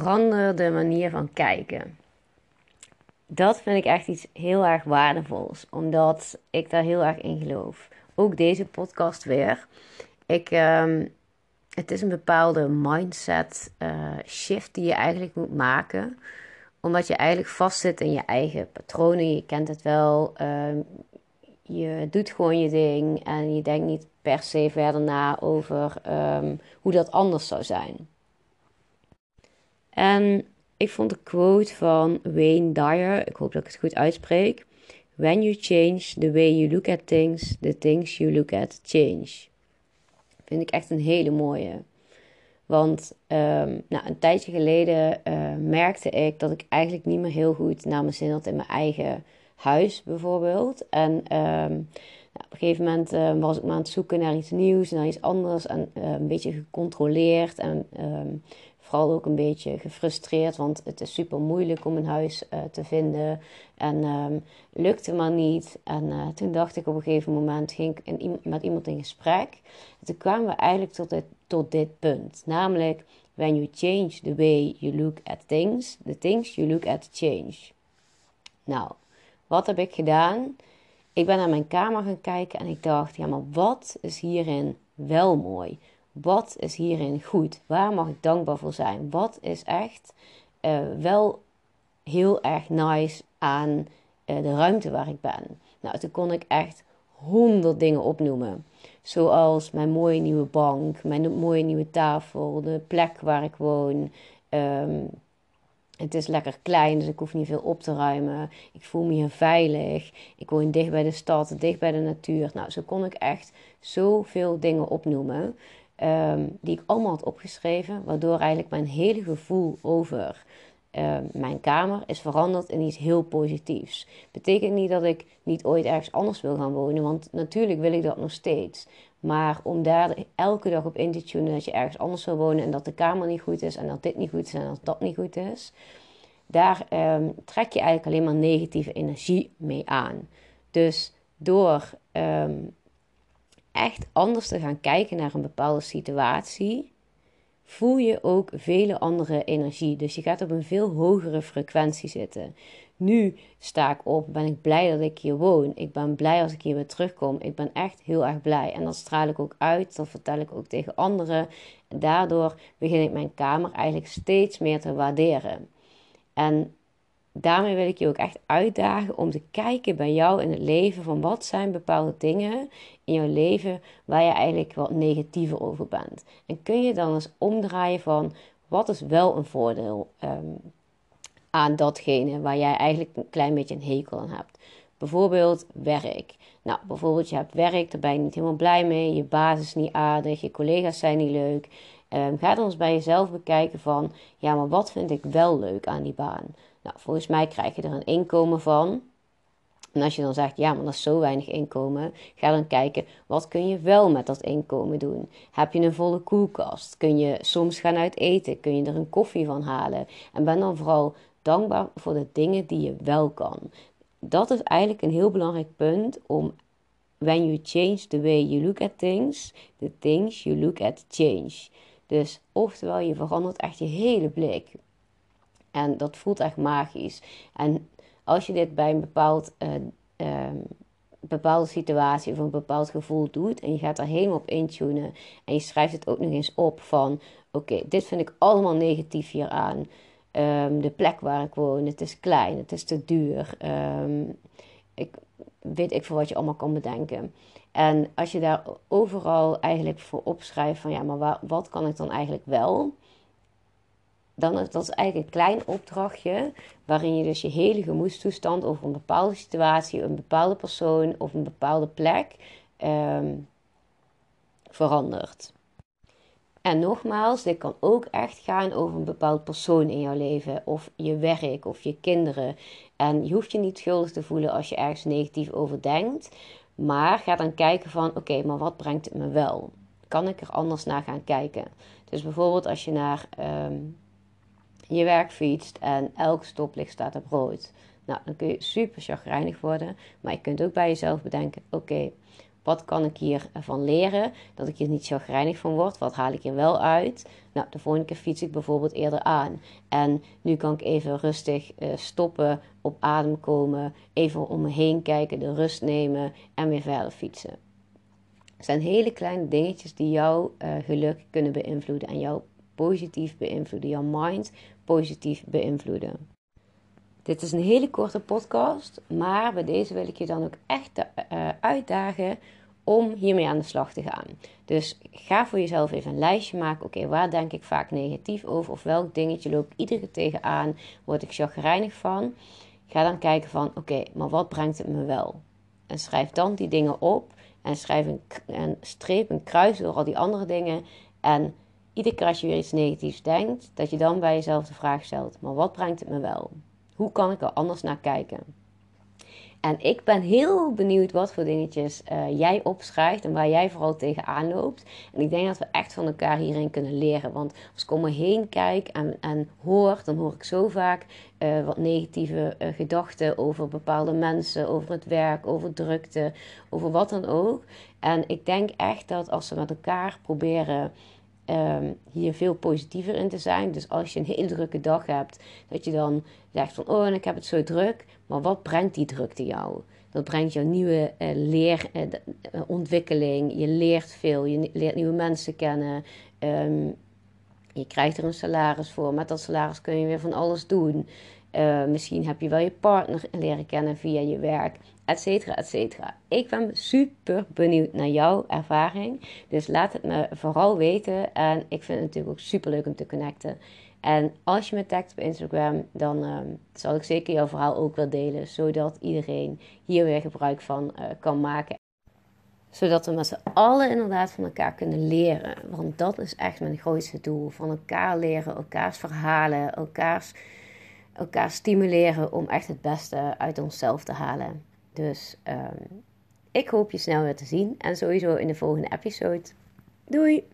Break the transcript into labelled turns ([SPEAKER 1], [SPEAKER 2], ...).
[SPEAKER 1] veranderde manier van kijken. Dat vind ik echt iets heel erg waardevols, omdat ik daar heel erg in geloof. Ook deze podcast weer. Ik, ehm, het is een bepaalde mindset uh, shift die je eigenlijk moet maken omdat je eigenlijk vastzit in je eigen patronen. Je kent het wel. Ehm, je doet gewoon je ding en je denkt niet per se verder na over ehm, hoe dat anders zou zijn. En ik vond de quote van Wayne Dyer, ik hoop dat ik het goed uitspreek. When you change the way you look at things, the things you look at change. Vind ik echt een hele mooie. Want um, nou, een tijdje geleden uh, merkte ik dat ik eigenlijk niet meer heel goed naar mijn zin had in mijn eigen huis, bijvoorbeeld. En um, op een gegeven moment uh, was ik maar aan het zoeken naar iets nieuws, naar iets anders. En uh, een beetje gecontroleerd en um, vooral ook een beetje gefrustreerd. Want het is super moeilijk om een huis te vinden. En lukte maar niet. En toen dacht ik op een gegeven moment, ging ik met iemand in gesprek. En toen kwamen we eigenlijk tot dit tot dit punt. Namelijk, when you change the way you look at things, the things you look at change. Nou, wat heb ik gedaan? Ik ben naar mijn kamer gaan kijken en ik dacht, ja, maar wat is hierin wel mooi? Wat is hierin goed? Waar mag ik dankbaar voor zijn? Wat is echt uh, wel heel erg nice aan uh, de ruimte waar ik ben? Nou, toen kon ik echt honderd dingen opnoemen. Zoals mijn mooie nieuwe bank, mijn mooie nieuwe tafel, de plek waar ik woon. Um, het is lekker klein, dus ik hoef niet veel op te ruimen. Ik voel me hier veilig. Ik woon dicht bij de stad, dicht bij de natuur. Nou, zo kon ik echt zoveel dingen opnoemen. Um, die ik allemaal had opgeschreven. Waardoor eigenlijk mijn hele gevoel over Ehm, mijn kamer is veranderd in iets heel positiefs. Betekent niet dat ik niet ooit ergens anders wil gaan wonen, want natuurlijk wil ik dat nog steeds. Maar om daar elke dag op in te tunen dat je ergens anders wil wonen en dat de kamer niet goed is en dat dit niet goed is en dat dat niet goed is, daar ehm, trek je eigenlijk alleen maar negatieve energie mee aan. Dus door ehm, echt anders te gaan kijken naar een bepaalde situatie, voel je ook vele andere energie. Dus je gaat op een veel hogere frequentie zitten. Nu sta ik op, ben ik blij dat ik hier woon. Ik ben blij als ik hier weer terugkom. Ik ben echt heel erg blij. En dat straal ik ook uit, dat vertel ik ook tegen anderen. En daardoor begin ik mijn kamer eigenlijk steeds meer te waarderen. En daarmee wil ik je ook echt uitdagen om te kijken bij jou in het leven van wat zijn bepaalde dingen in jouw leven waar je eigenlijk wat negatiever over bent. En kun je dan eens omdraaien van wat is wel een voordeel um, aan datgene waar jij eigenlijk een klein beetje een hekel aan hebt. Bijvoorbeeld werk. Nou, bijvoorbeeld je hebt werk, daar ben je niet helemaal blij mee, je baas is niet aardig, je collega's zijn niet leuk. Um, ga dan eens bij jezelf bekijken van, ja, maar wat vind ik wel leuk aan die baan? Nou, volgens mij krijg je er een inkomen van. En als je dan zegt, ja, maar dat is zo weinig inkomen, ga dan kijken, wat kun je wel met dat inkomen doen? Heb je een volle koelkast? Kun je soms gaan uit eten? Kun je er een koffie van halen? En ben dan vooral dankbaar voor de dingen die je wel kan. Dat is eigenlijk een heel belangrijk punt om when you change the way you look at things, the things you look at change. Dus oftewel, je verandert echt je hele blik. En dat voelt echt magisch. En als je dit bij een bepaald, uh, bepaalde situatie of een bepaald gevoel doet en je gaat er helemaal op intunen en je schrijft het ook nog eens op van oké, dit vind ik allemaal negatief hieraan. Um, de plek waar ik woon, het is klein, het is te duur. Um, ik weet ik voor wat je allemaal kan bedenken. En als je daar overal eigenlijk voor opschrijft van ja, maar wat kan ik dan eigenlijk wel? dan is dat eigenlijk een klein opdrachtje waarin je dus je hele gemoedstoestand over een bepaalde situatie, een bepaalde persoon of een bepaalde plek um, verandert. En nogmaals, dit kan ook echt gaan over een bepaald persoon in jouw leven, of je werk, of je kinderen. En je hoeft je niet schuldig te voelen als je ergens negatief over denkt. Maar ga dan kijken van, oké, maar wat brengt het me wel? Kan ik er anders naar gaan kijken? Dus bijvoorbeeld als je naar um, je werk fietst en elk stoplicht staat op rood. Nou, dan kun je super chagrijnig worden. Maar je kunt ook bij jezelf bedenken: oké, Wat kan ik hiervan leren? Dat ik hier niet chagrijnig van word. Wat haal ik hier wel uit? Nou, de volgende keer fiets ik bijvoorbeeld eerder aan. En nu kan ik even rustig uh, stoppen, op adem komen, even om me heen kijken, de rust nemen en weer verder fietsen. Het zijn hele kleine dingetjes die jouw uh, geluk kunnen beïnvloeden en jou positief beïnvloeden, jouw mind positief beïnvloeden. Dit is een hele korte podcast, maar bij deze wil ik je dan ook echt uh, uitdagen om hiermee aan de slag te gaan. Dus ga voor jezelf even een lijstje maken. Oké, waar denk ik vaak negatief over? Of welk dingetje loop ik iedere keer tegenaan? Word ik chagrijnig van? Ga dan kijken van, oké, maar wat brengt het me wel? En schrijf dan die dingen op. En schrijf een, een streep, een kruis door al die andere dingen. En iedere keer als je weer iets negatiefs denkt, dat je dan bij jezelf de vraag stelt: maar wat brengt het me wel? Hoe kan ik er anders naar kijken? En ik ben heel benieuwd wat voor dingetjes uh, jij opschrijft en waar jij vooral tegenaan loopt. En ik denk dat we echt van elkaar hierin kunnen leren. Want als ik om me heen kijk en, en hoor, dan hoor ik zo vaak uh, wat negatieve uh, gedachten over bepaalde mensen, over het werk, over drukte, over wat dan ook. En ik denk echt dat als we met elkaar proberen um, hier veel positiever in te zijn. Dus als je een hele drukke dag hebt, dat je dan zegt van oh, ik heb het zo druk. Maar wat brengt die drukte jou? Dat brengt jou nieuwe uh, leerontwikkeling. je leert veel, je leert nieuwe mensen kennen. Um, je krijgt er een salaris voor. Met dat salaris kun je weer van alles doen. Uh, misschien heb je wel je partner leren kennen via je werk, et cetera, et cetera. Ik ben super benieuwd naar jouw ervaring. Dus laat het me vooral weten. En ik vind het natuurlijk ook super leuk om te connecten. En als je me tagt op Instagram, dan uh, zal ik zeker jouw verhaal ook wel delen. Zodat iedereen hier weer gebruik van uh, kan maken. Zodat we met z'n allen inderdaad van elkaar kunnen leren. Want dat is echt mijn grootste doel. Van elkaar leren, elkaars verhalen, elkaars elkaar stimuleren om echt het beste uit onszelf te halen. Dus um, ik hoop je snel weer te zien en sowieso in de volgende episode. Doei!